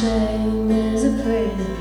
shame is a prison,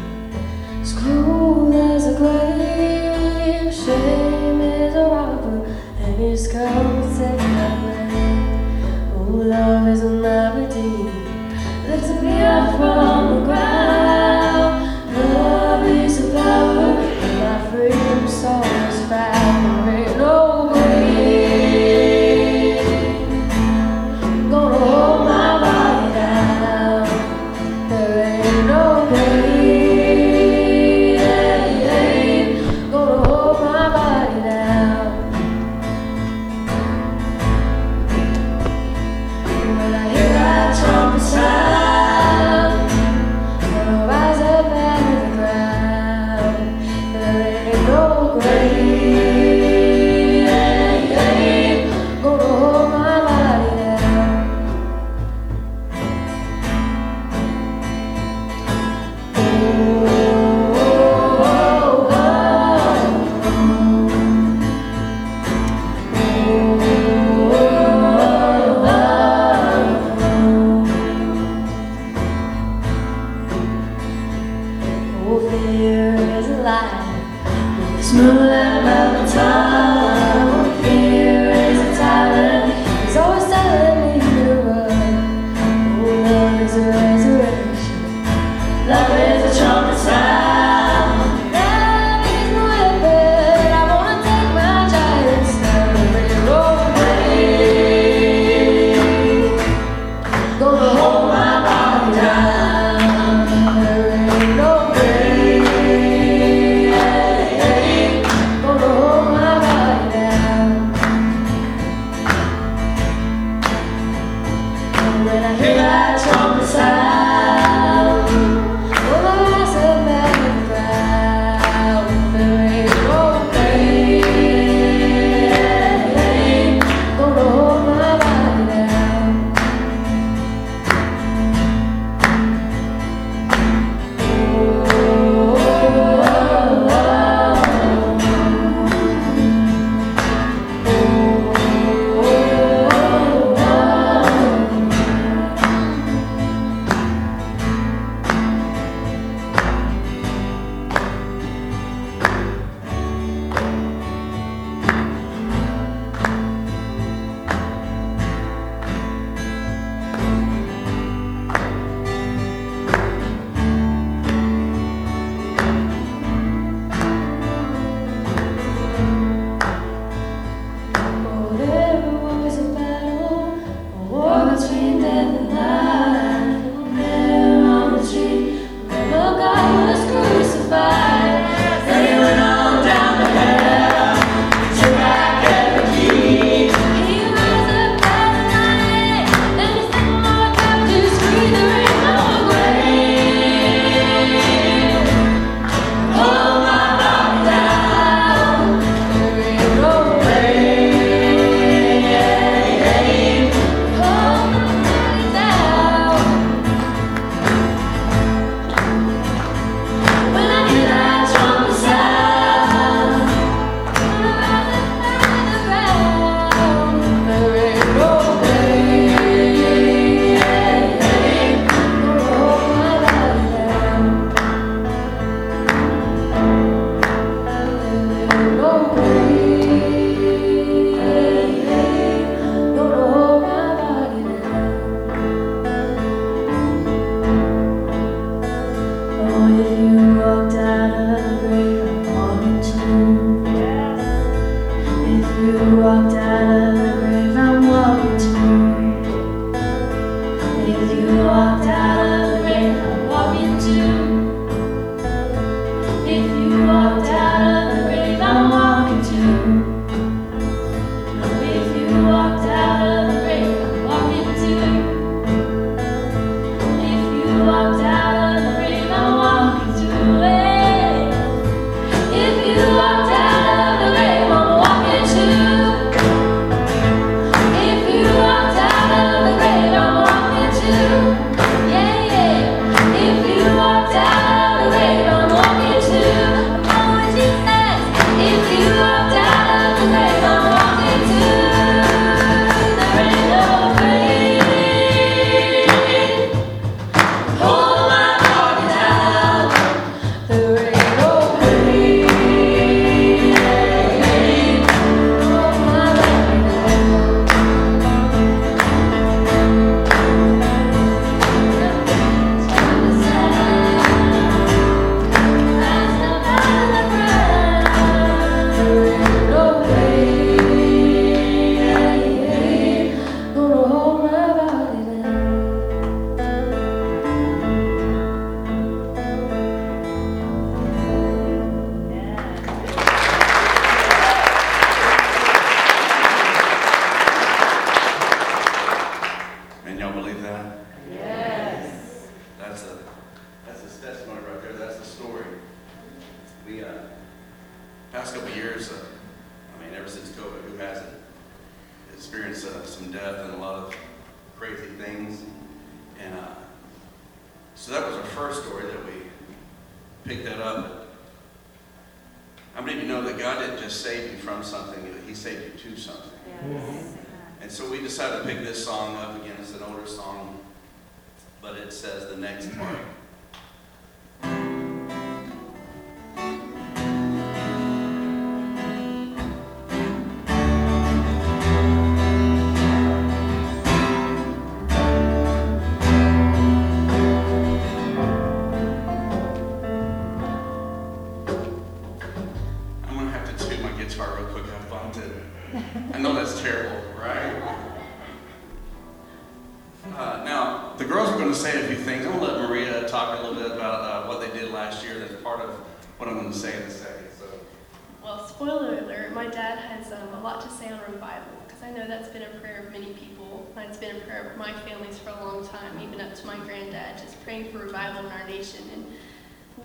spoiler alert, my dad has um, a lot to say on revival because I know that's been a prayer of many people. and It's been a prayer of my families for a long time, even up to my granddad, just praying for revival in our nation. And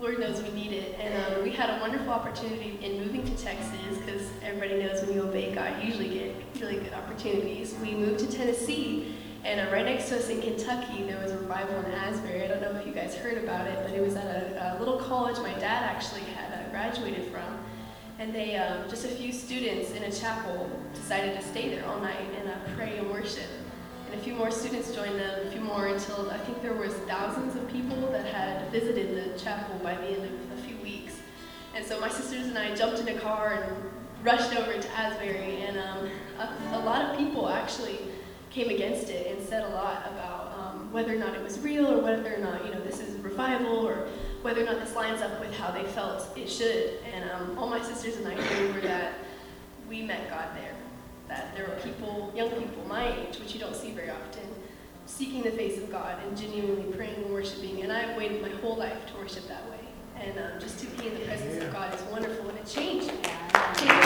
Lord knows we need it. And um, we had a wonderful opportunity in moving to Texas because everybody knows when you obey God, you usually get really good opportunities. We moved to Tennessee. And uh, right next to us in Kentucky, there was a revival in Asbury. I don't know if you guys heard about it, but it was at a, a little college my dad actually had uh, graduated from. And they, um, just a few students in a chapel, decided to stay there all night and uh, pray and worship. And a few more students joined them, a few more until I think there was thousands of people that had visited the chapel by the end of a few weeks. And so my sisters and I jumped in a car and rushed over to Asbury. And um, a, a lot of people actually came against it and said a lot about um, whether or not it was real or whether or not you know this is revival or whether or not this lines up with how they felt it should. And um, all my sisters and I knew were that we met God there. That there were people, young people my age, which you don't see very often, seeking the face of God and genuinely praying and worshiping. And I've waited my whole life to worship that way. And um, just to be in the presence of God is wonderful, and it changed me. It changed me.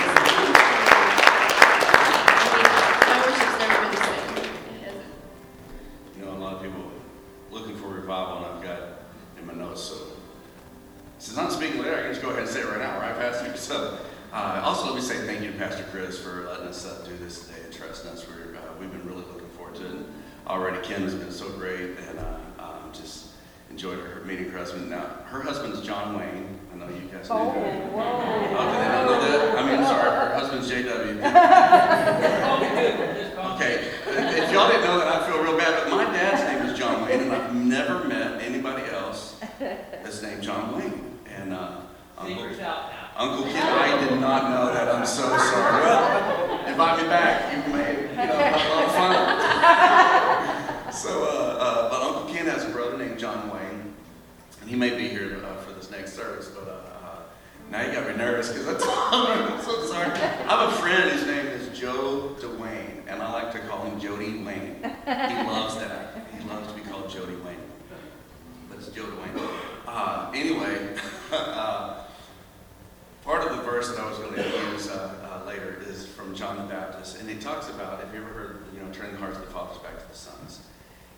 My worship's never been the same. It hasn't. you know, a lot of people looking for revival, and I've got in my notes. So, since I'm speaking later, I can just go ahead and say it right now, right, Pastor? So, uh, also let me say thank you to Pastor Chris for letting us uh, do this today and trusting us. We're, uh, we've been really looking forward to it. And already, Kim has been so great, and uh, um, just enjoyed her meeting her husband. Now, her husband's John Wayne. I know you guys knew Oh, that. whoa. Oh, did they not know that? I mean, sorry, her husband's JW. Okay, if y'all didn't know that, I feel real bad, but my dad's name is John Wayne, and I've never met anybody else that's named John Wayne. And uh, Uncle, Secret's out now. Uncle Ken, I did not know that. I'm so sorry. Well, invite me back. You may, you know, have a lot of fun. So, uh, uh, but Uncle Ken has a brother named John Wayne, and he may be here uh, for this next service. But uh, uh, now you got me nervous because that's I'm so sorry. I have a friend. His name is Joe DeWayne, and I like to call him Jody Wayne. He loves that. He loves to be called Jody Wayne. But it's Joe DeWayne. Uh, anyway, uh, part of the verse that I was going to use uh, uh, later is from John the Baptist, and he talks about, if you ever heard, you know, turning the hearts of the fathers back to the sons.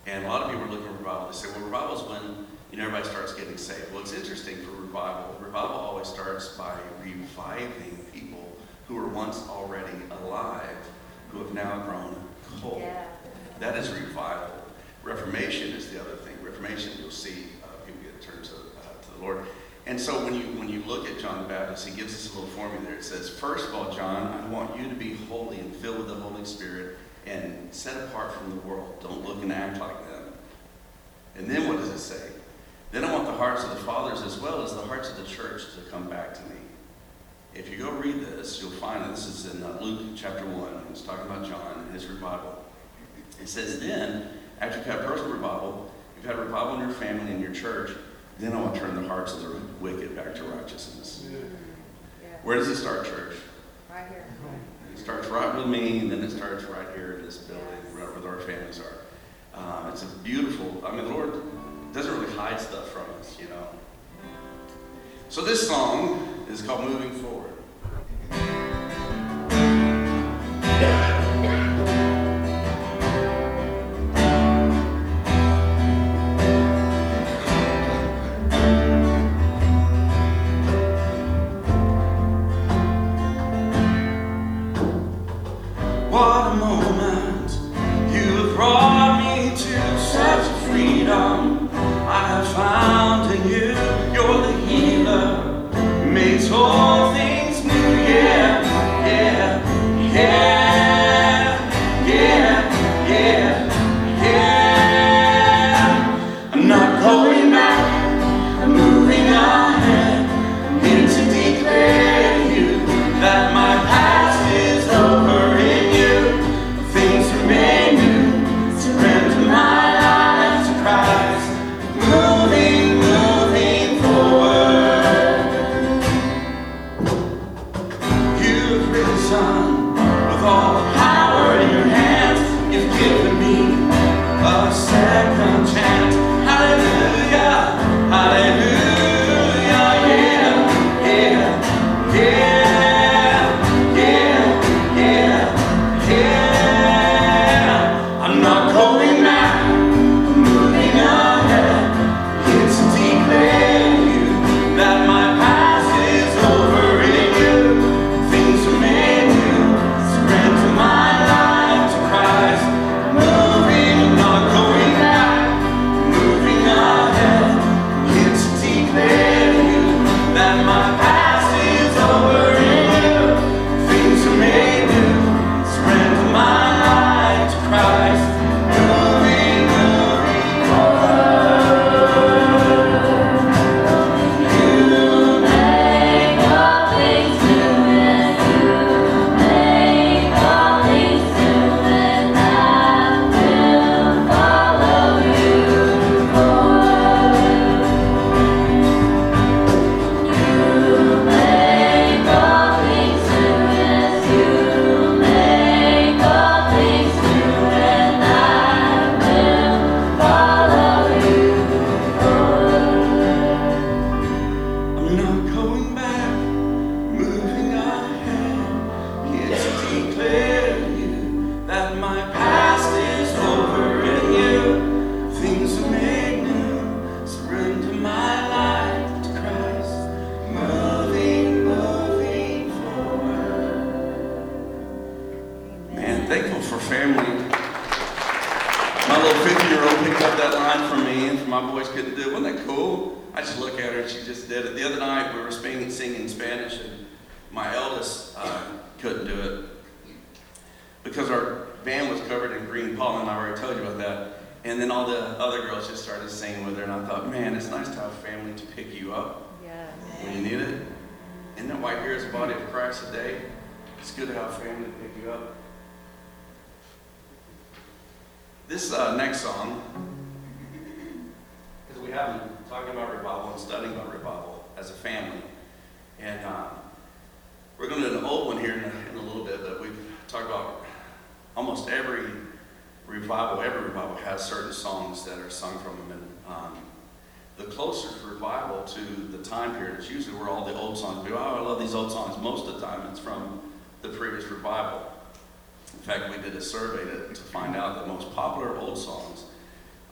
And a lot of people are looking for revival. They say, well, revival is when you know everybody starts getting saved. Well, it's interesting for revival. Revival always starts by reviving people who were once already alive, who have now grown cold. Yeah. That is revival. Reformation is the other thing. Reformation, you'll see uh, people get turned to, uh, to the Lord. And so when you when you look at John the Baptist, he gives us a little formula there. It says, first of all, John, I want you to be holy and filled with the Holy Spirit and set apart from the world. Don't look and act like them. And then what does it say? Then I want the hearts of the fathers as well as the hearts of the church to come back to me. If you go read this, you'll find that this is in uh, Luke chapter 1. It's talking about John and his revival. It says, then, after you've had personal revival, you've had revival in your family and your church, then I want to turn the hearts of the wicked back to righteousness. Yeah, Where does it start, church? right here. It starts right with me, and then it starts right here in this building, right where our families are. Um, it's a beautiful, I mean, the Lord doesn't really hide stuff from us, you know. So this song is called Moving Forward. Why here is the body of Christ today? It's good to have family to pick you up. This uh, next song, because we have been talking about revival and studying about revival as a family, and uh, we're going to do an old one here in a, in a little bit, but we've talked about almost every revival, every revival has certain songs that are sung from them. And um, the closest revival to the time period is usually where all the old songs go, oh, I love these old songs. Most of the time it's from the previous revival. In fact, we did a survey to, to find out that most popular old songs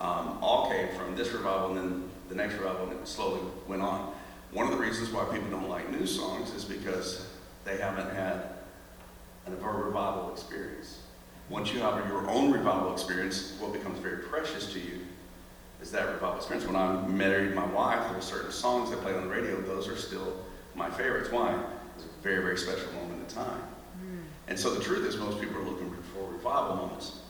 um, all came from this revival and then the next revival, and it slowly went on. One of the reasons why people don't like new songs is because they haven't had a revival experience. Once you have your own revival experience, what becomes very precious to you is that revival experience. When I married my wife, there were certain songs that played on the radio. Those are still my favorites. Why? It was a very, very special moment in time. And so the truth is, most people are looking for revival moments.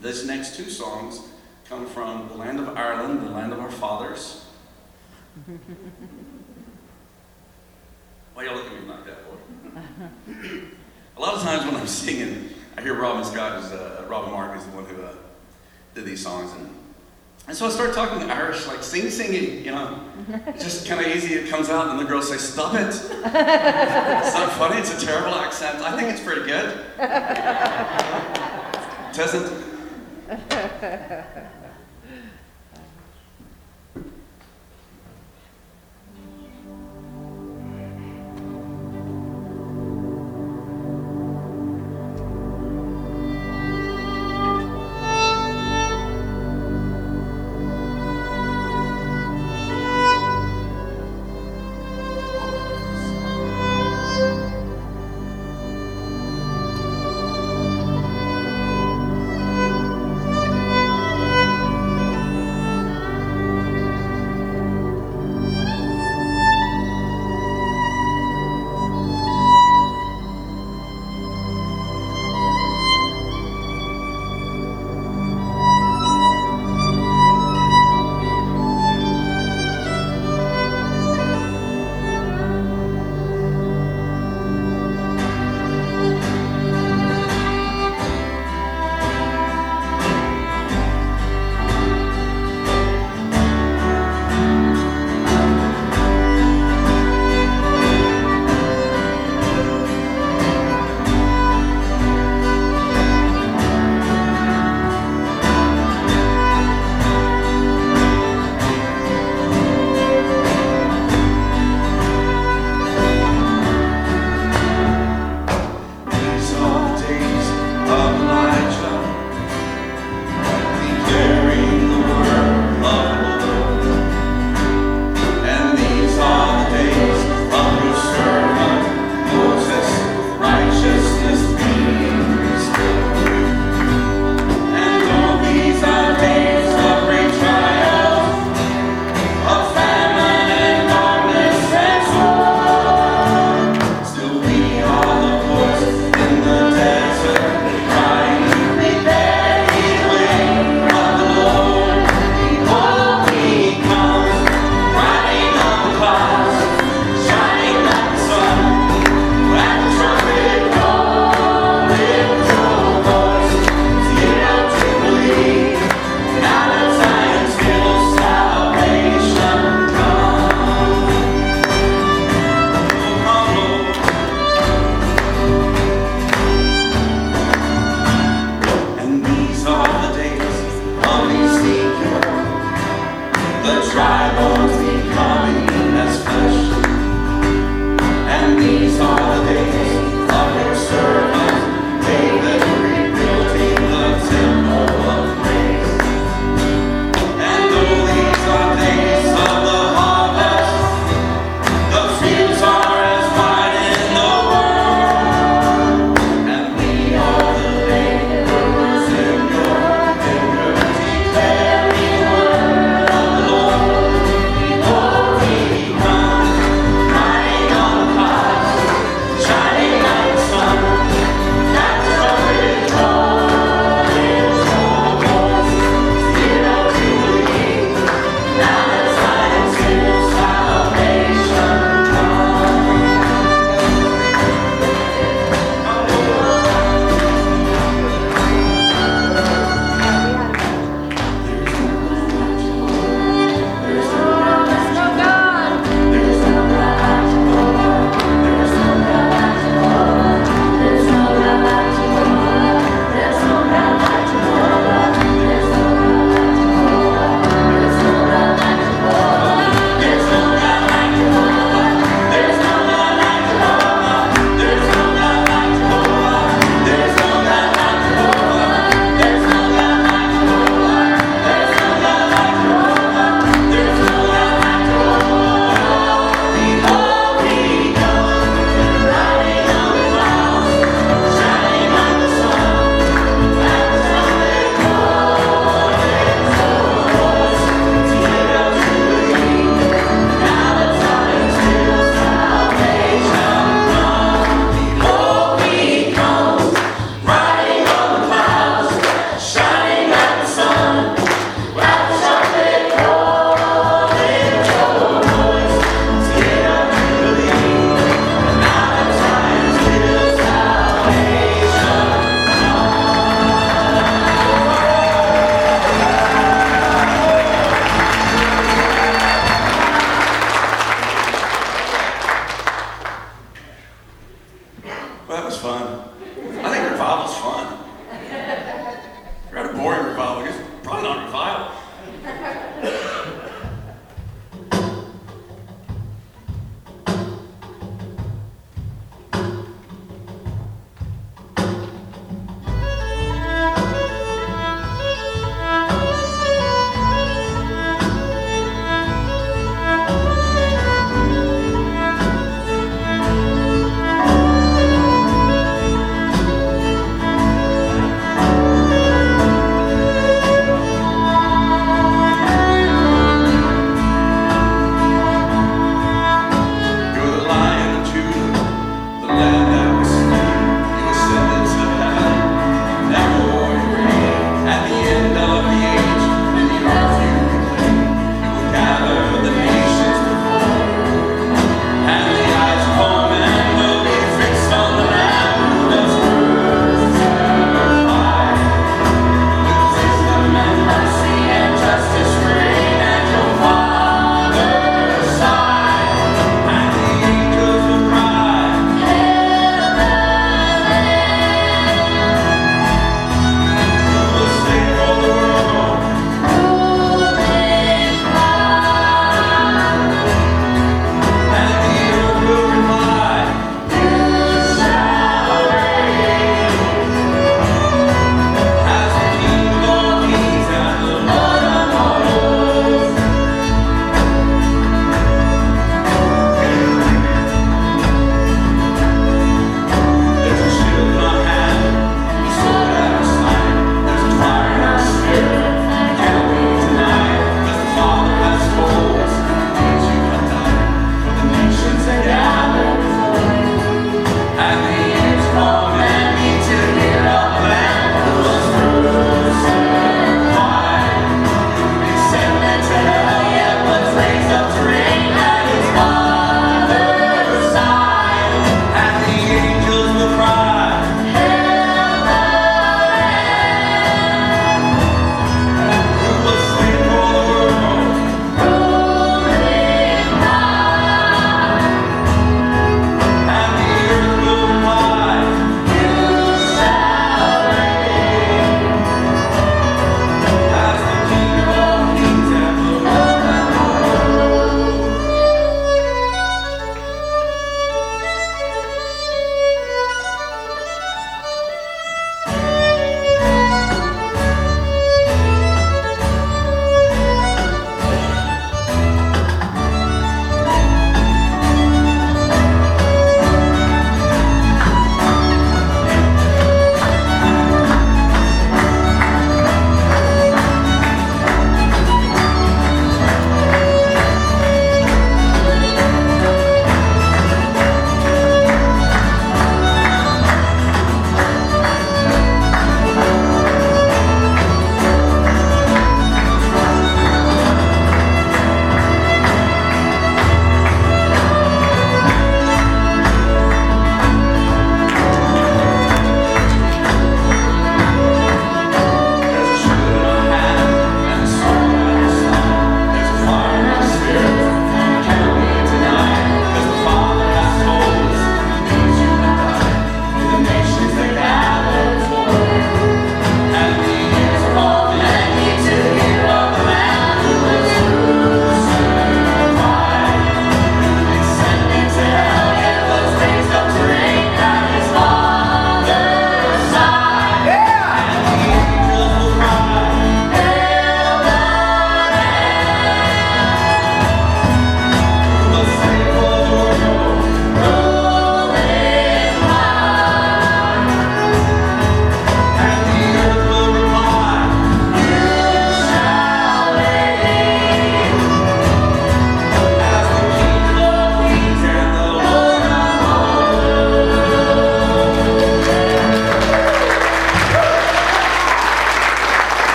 These next two songs come from the land of Ireland, the land of our fathers. Why y'all look at me like that, boy? A lot of times when I'm singing, I hear Robin Scott, is, uh, Robin Mark is the one who uh, did these songs, and, and so I start talking Irish, like sing singing, you know, just kind of easy. It comes out, and the girls say, "Stop it! it's not funny. It's a terrible accent. I think it's pretty good." it Doesn't.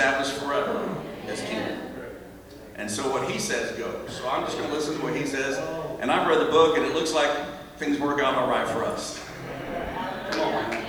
established forever. And so what he says goes. So I'm just going to listen to what he says. And I've read the book, and it looks like things work out all right for us. Come on.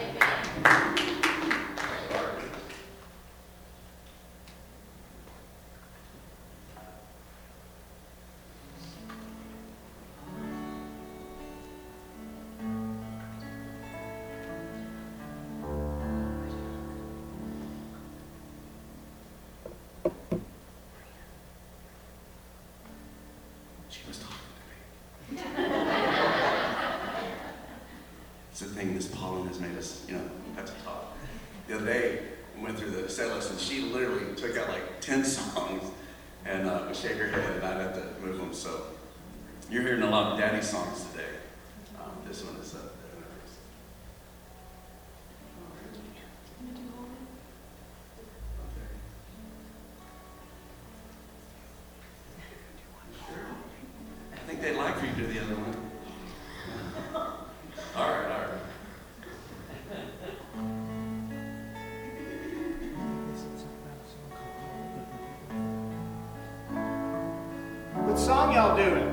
the other one. all right, all right. What song y'all doing?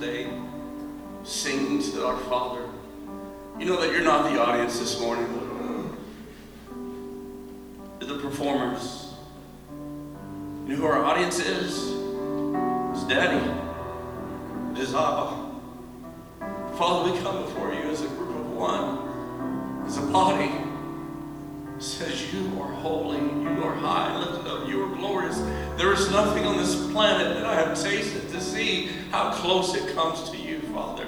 today singing to our Father. You know that you're not the audience this morning. You're the performers. You know who our audience is? It's Daddy. It is Abba. Father, we come before you as a group of one, as a body says, You are holy, you are high, lifted up, you are glorious. There is nothing on this planet that I have tasted to see how close it comes to you, Father.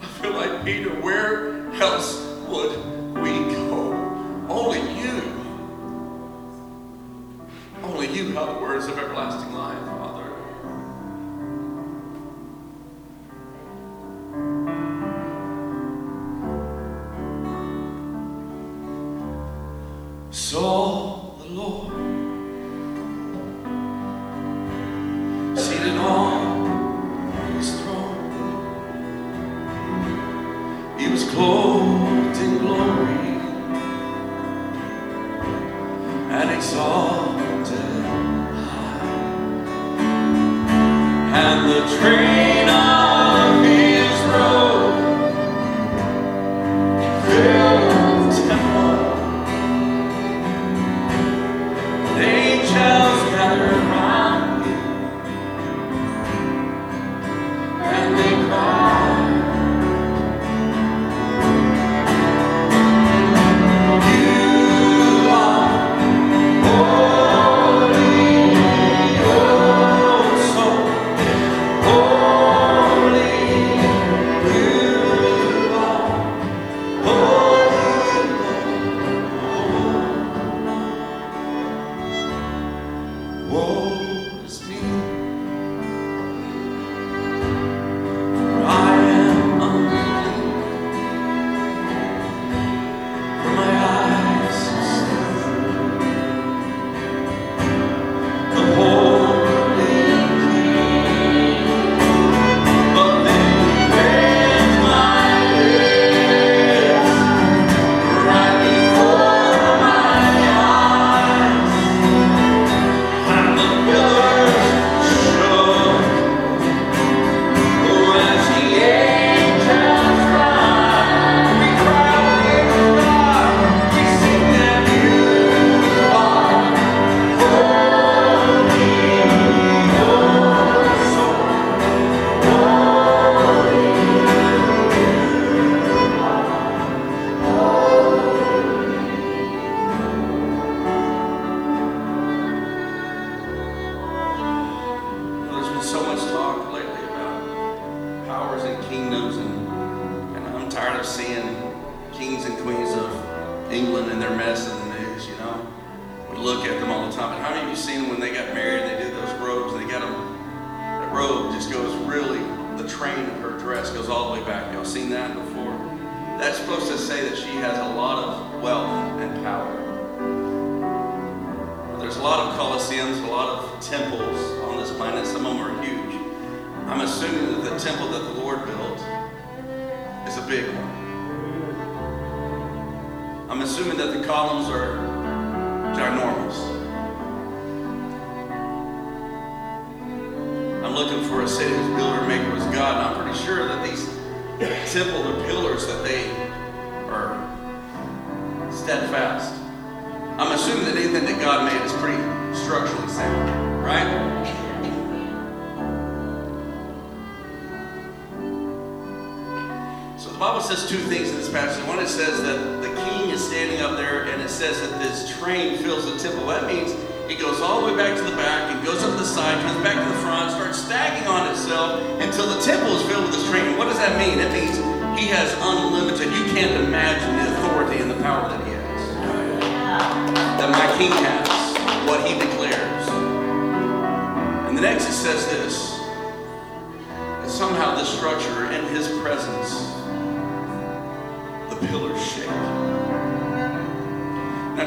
I feel like Peter, where else would we go? Only you. Only you have the words of everlasting life.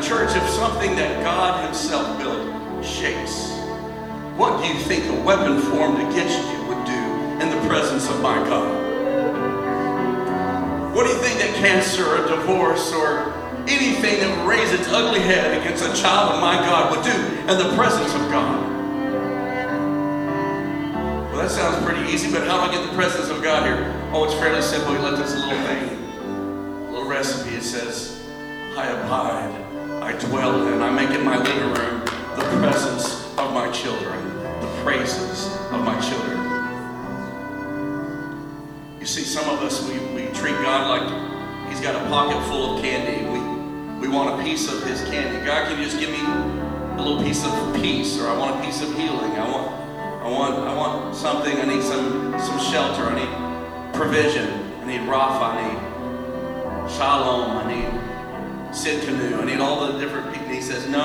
Church, if something that God Himself built shakes, what do you think a weapon formed against you would do in the presence of my God? What do you think that cancer or divorce or anything that would raise its ugly head against a child of my God would do in the presence of God? Well, that sounds pretty easy, but how do I get the presence of God here? Oh, it's fairly simple. He left us a little thing, a little recipe. It says, I abide, I dwell in, I make in my living room the presence of my children, the praises of my children. You see, some of us, we, we treat God like He's got a pocket full of candy. We, we want a piece of His candy. God, can you just give me a little piece of peace, or I want a piece of healing. I want, I want, I want something. I need some, some shelter. I need provision. I need Rapha. I need Shalom. I need Sidkanu. I need all the different people. He says, no,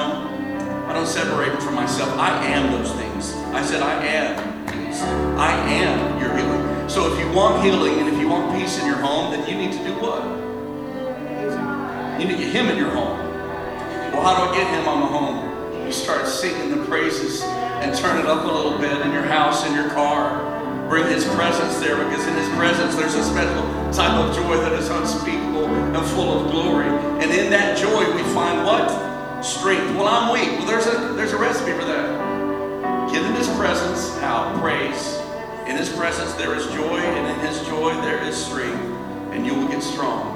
I don't separate from myself. I am those things. I said, I am peace. I am your healing. So if you want healing and if you want peace in your home, then you need to do what? You need to get him in your home. Well, how do I get him on the home? You start singing the praises and turn it up a little bit in your house, in your car. Bring his presence there because in his presence there's a special type of joy that is unspeakable and full of glory. And in that joy we find what? Strength. Well, I'm weak. Well, there's a there's a recipe for that. Get in his presence. How? Praise. In his presence there is joy, and in his joy there is strength, and you will get strong.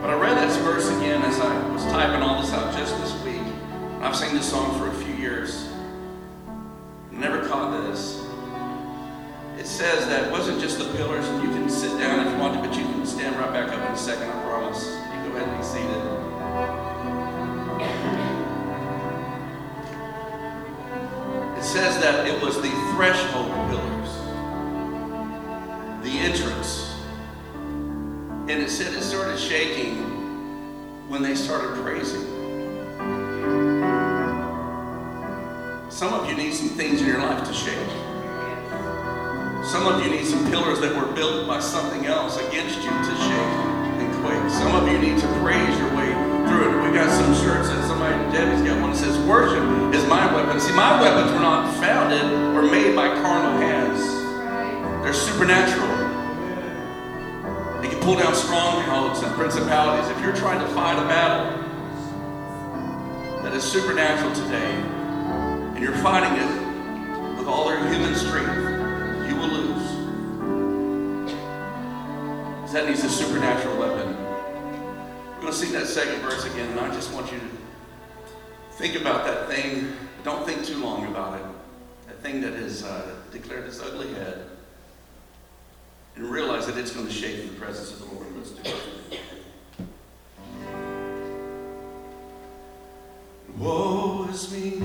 But I read this verse again as I was typing all this out just this week. I've sing this song for a few years. Never caught this. It says that it wasn't just the pillars, you can sit down if you want to, but you can stand right back up in a second, I promise. You go ahead and be seated. It says that it was the threshold pillars, the entrance. And it said it started shaking when they started praising. Some of you need some things in your life to shake. Some of you need some pillars that were built by something else against you to shake and quake. Some of you need to praise your way through it. We got some shirts that somebody, Debbie's got one that says, Worship is my weapon. See, my weapons were not founded or made by carnal hands, they're supernatural. They can pull down strongholds and principalities. If you're trying to fight a battle that is supernatural today, and you're fighting it with all your human strength, Because that needs a supernatural weapon. We're going to sing that second verse again, and I just want you to think about that thing. Don't think too long about it. That thing that has uh, declared its ugly head. And realize that it's going to shake in the presence of the Lord. Let's do it. Woe is me.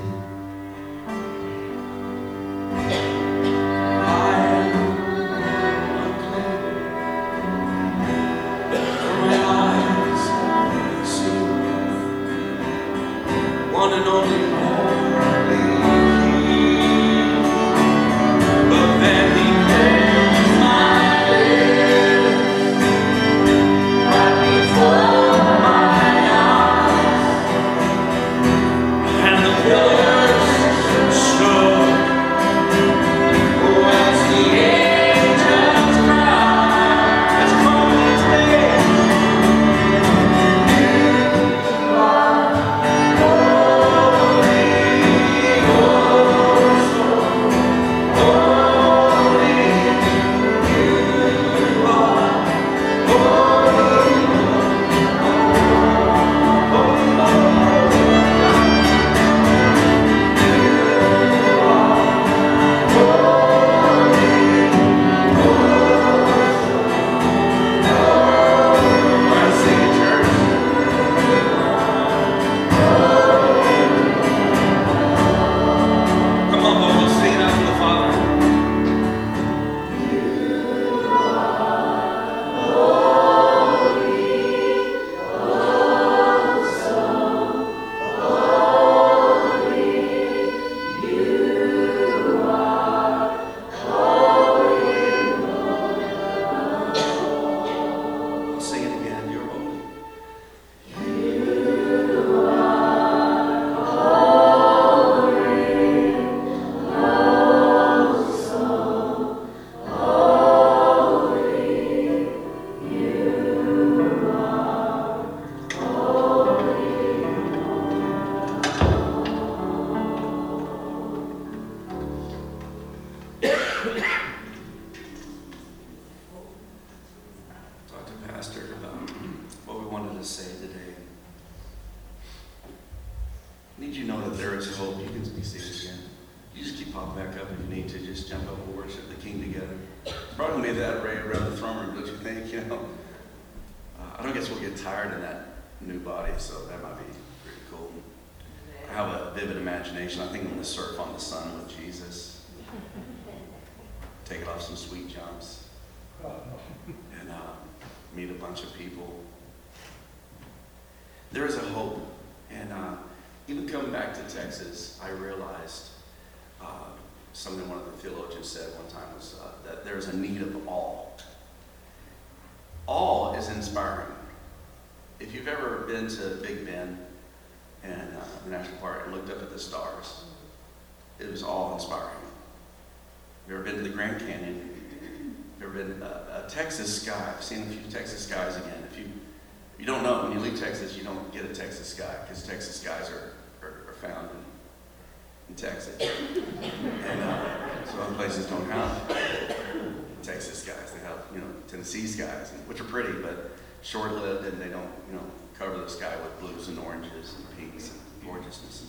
And and gorgeousness.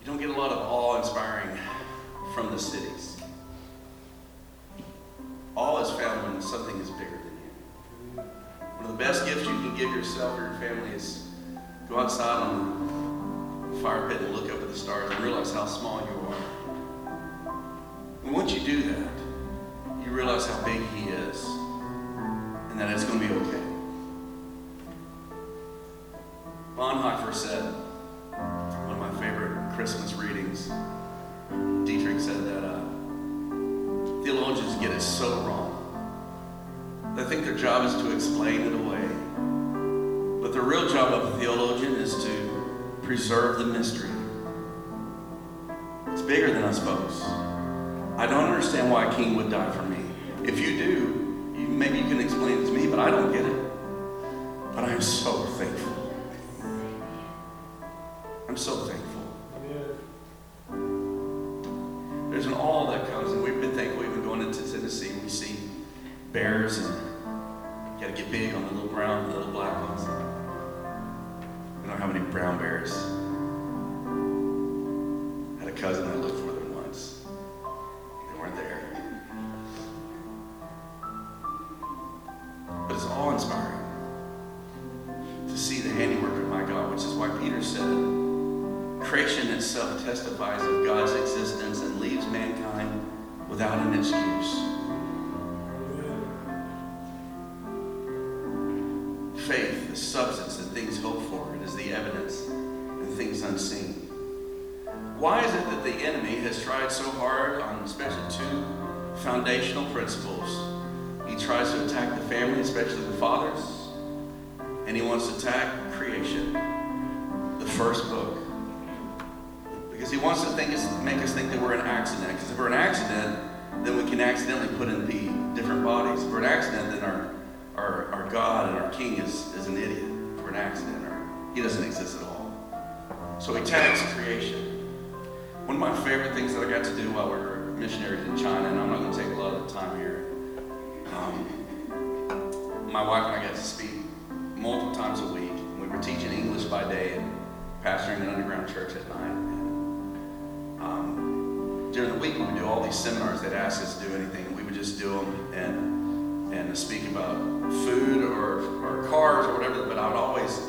You don't get a lot of awe-inspiring from the cities. Awe is found when something is bigger than you. One of the best gifts you can give yourself or your family is go outside on the fire pit and look up at the stars and realize how small you are. And once you do that, you realize how big He is and that it's going to be okay. Bonhoeffer said, one of my favorite Christmas readings, Dietrich said that uh, theologians get it so wrong. They think their job is to explain it away. But the real job of a theologian is to preserve the mystery. It's bigger than us folks. I don't understand why a king would die for me. If you do, you, maybe you can explain it to me, but I don't get it. But I'm so thankful. Brown bears. Why is it that the enemy has tried so hard on especially two foundational principles? He tries to attack the family, especially the fathers, and he wants to attack creation, the first book. Because he wants to make us think that we're an accident. Because if we're an accident, then we can accidentally put in the different bodies. If we're an accident, then our, our, our God and our King is, is an idiot. If we're an accident, or he doesn't exist at all. So he attacks creation. One of my favorite things that I got to do while we were missionaries in China, and I'm not going to take a lot of time here. Um, my wife and I got to speak multiple times a week. We were teaching English by day and pastoring an underground church at night. And, um, during the week, we would do all these seminars. They'd ask us to do anything. We would just do them and and speak about food or, or cars or whatever. But I would always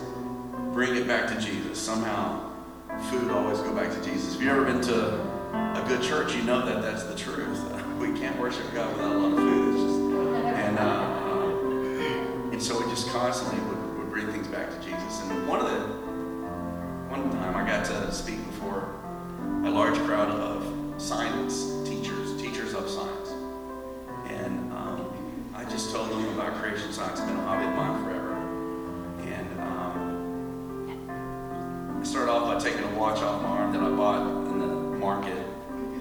bring it back to Jesus. Somehow, food always go back to Jesus. If you've ever been to a good church, you know that that's the truth. We can't worship God without a lot of food. It's just, and uh, and so we just constantly would, would bring things back to Jesus. And one of the one time I got watch off my arm that I bought in the market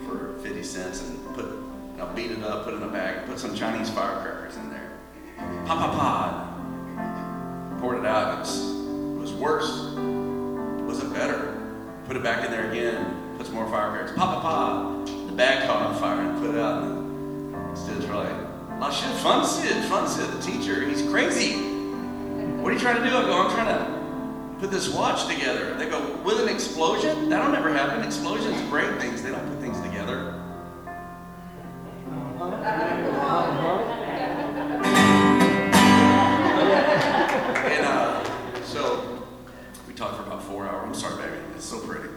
for 50 cents and put, and I beat it up, put it in a bag, put some Chinese firecrackers in there. Pop, pop, pop. Poured it out. It was, it was worse. It wasn't better. Put it back in there again. Put some more firecrackers. Pop, pop, pop. The bag caught on fire and put it out. And students like, "La shit, fun Sid, fun Sid." The teacher, he's crazy. What are you trying to do? I go, I'm trying to put this watch together. They go, with an explosion? That'll never happen. Explosions break things, they don't put things together. And uh, so we talked for about four hours. I'm sorry, baby. It's so pretty.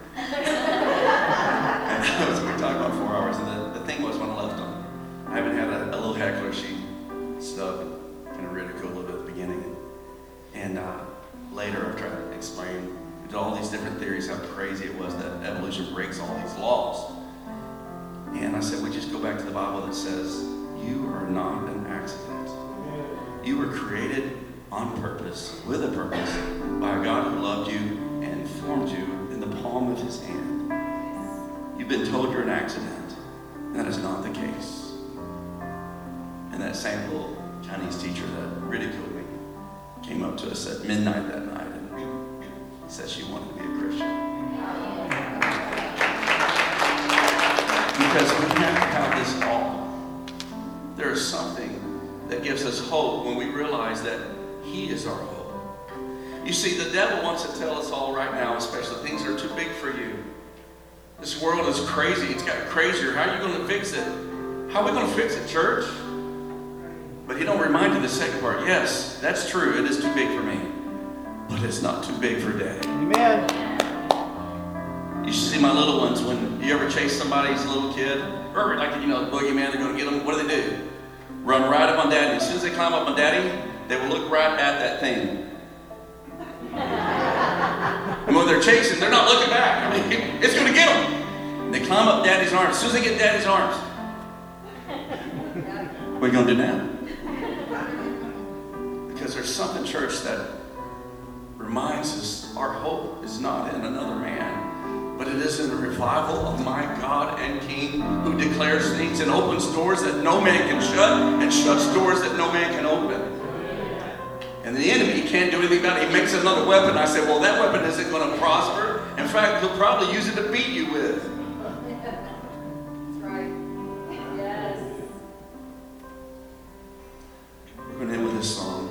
On purpose, with a purpose, by a God who loved you and formed you in the palm of his hand. You've been told you're an accident. That is not the case. And that same little Chinese teacher that ridiculed me came up to us at midnight that night and said she wanted to be a Christian. Because we have to have this all. There is something that gives us hope when we realize that He is our hope. You see, the devil wants to tell us all right now, especially things are too big for you. This world is crazy. It's got crazier. How are you going to fix it? How are we going to fix it, church? But he don't remind you the second part. Yes, that's true. It is too big for me. But it's not too big for daddy. Amen. You should see my little ones when you ever chase somebody's little kid, or like you know, the boogeyman, they're going to get them. What do they do? Run right up on daddy. As soon as they climb up on daddy, they will look right at that thing. and when they're chasing, they're not looking back. I mean, it's going to get them. They climb up daddy's arms. As soon as they get daddy's arms, what are you going to do now? Because there's something, church, that reminds us our hope is not in another man, but it is in the revival of my God and King who declares things and opens doors that no man can shut and shuts doors that no man can open. And the enemy can't do anything about it. He makes another weapon. I say, well, that weapon isn't going to prosper. In fact, he'll probably use it to beat you with. That's right. Yes. We're going to end with this song.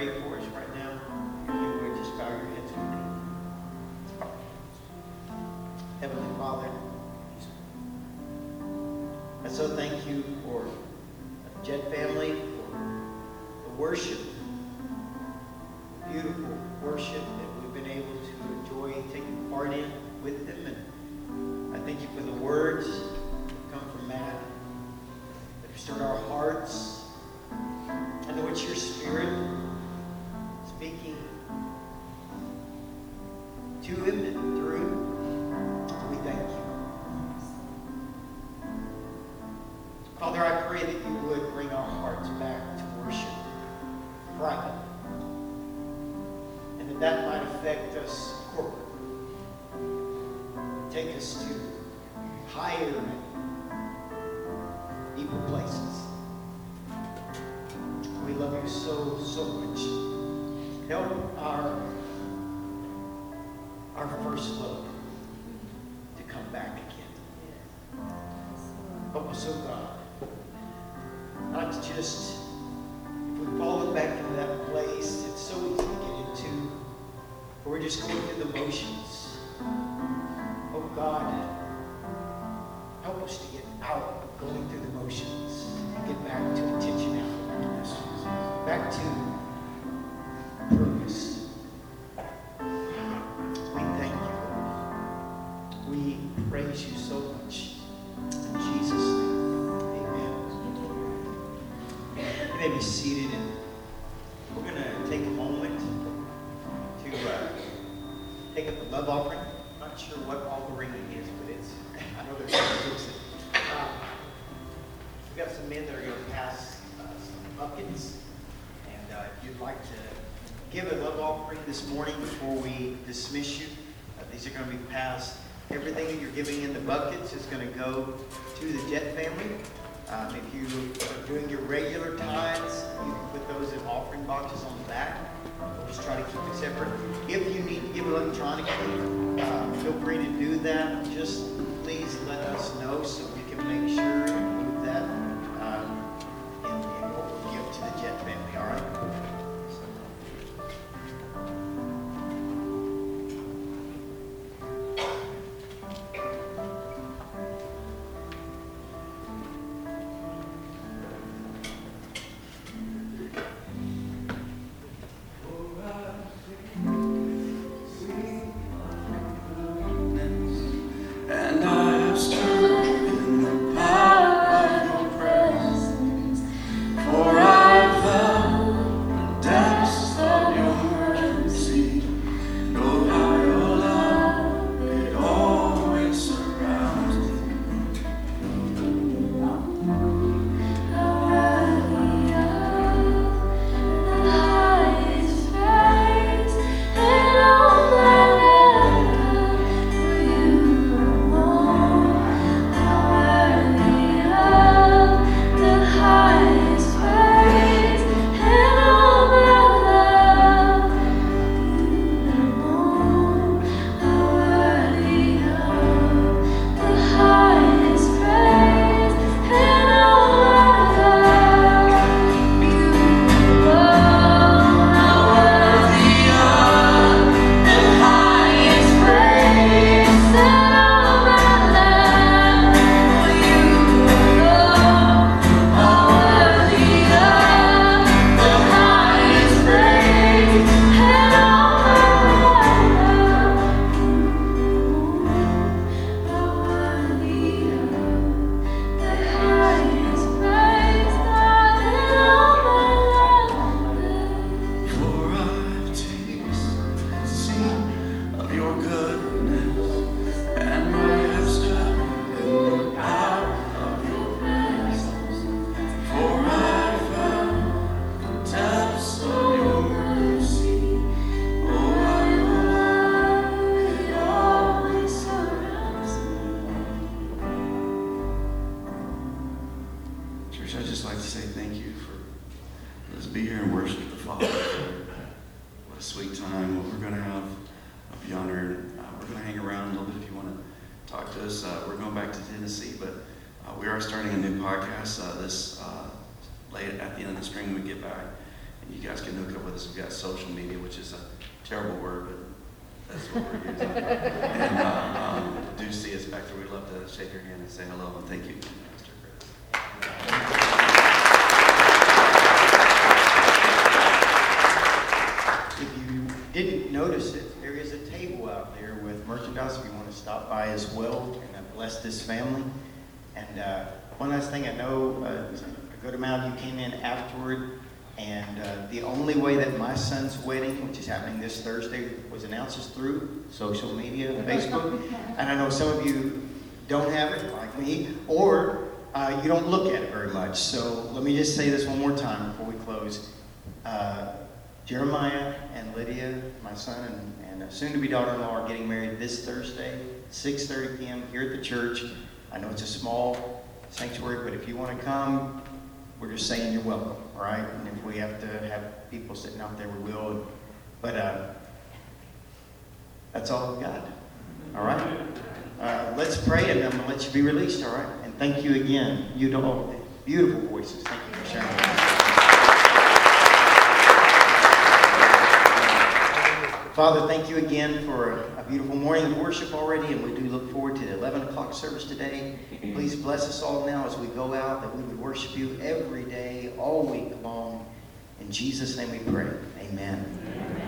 pray for us right now, if you would just bow your heads with me. Heavenly Father, I so thank you for the Jett family, for the worship seated and we're going to take a moment to uh, take up the love offering. I'm not sure what offering it is, but it's, I know there's some uh, We've got some men that are going to pass uh, some buckets. And uh, if you'd like to give a love offering this morning before we dismiss you, uh, these are going to be passed. Everything that you're giving in the buckets is going to go to the Jett family. boxes on the back. We'll just try to keep it separate. If you need to give it electronically, uh, feel free to do that. Just please let us know so we can make sure Church, I'd just like to say thank you for let's be here and worship the Father. What a sweet time. What we're going to have up yonder. Uh, we're going to hang around a little bit if you want to talk to us. Uh, we're going back to Tennessee, but uh, we are starting a new podcast uh, this uh, late at the end of the spring we get back. And you guys can hook up with us. We've got social media, which is a terrible word, but that's what we're using. and uh, um, do see us back there. We'd love to shake your hand and say hello and thank you. Notice it, there is a table out there with merchandise if you want to stop by as well and uh, bless this family. And uh, one last thing, I know uh, a good amount of you came in afterward, and uh, the only way that my son's wedding, which is happening this Thursday, was announced is through social media, and Facebook. And I know some of you don't have it, like me, or uh, you don't look at it very much. So let me just say this one more time before we close. Uh, Jeremiah and Lydia, my son and, and soon-to-be daughter-in-law, are getting married this Thursday, 6:30 p.m. here at the church. I know it's a small sanctuary, but if you want to come, we're just saying you're welcome, all right? And if we have to have people sitting out there, we will. But uh, that's all we've got. All right? Uh, let's pray, and I'm going to let you be released, all right? And thank you again. You all beautiful voices. Thank you for sharing. Father, thank you again for a beautiful morning of worship already, and we do look forward to the 11 o'clock service today. Please bless us all now as we go out, that we would worship you every day, all week long. In Jesus' name we pray. Amen. Amen.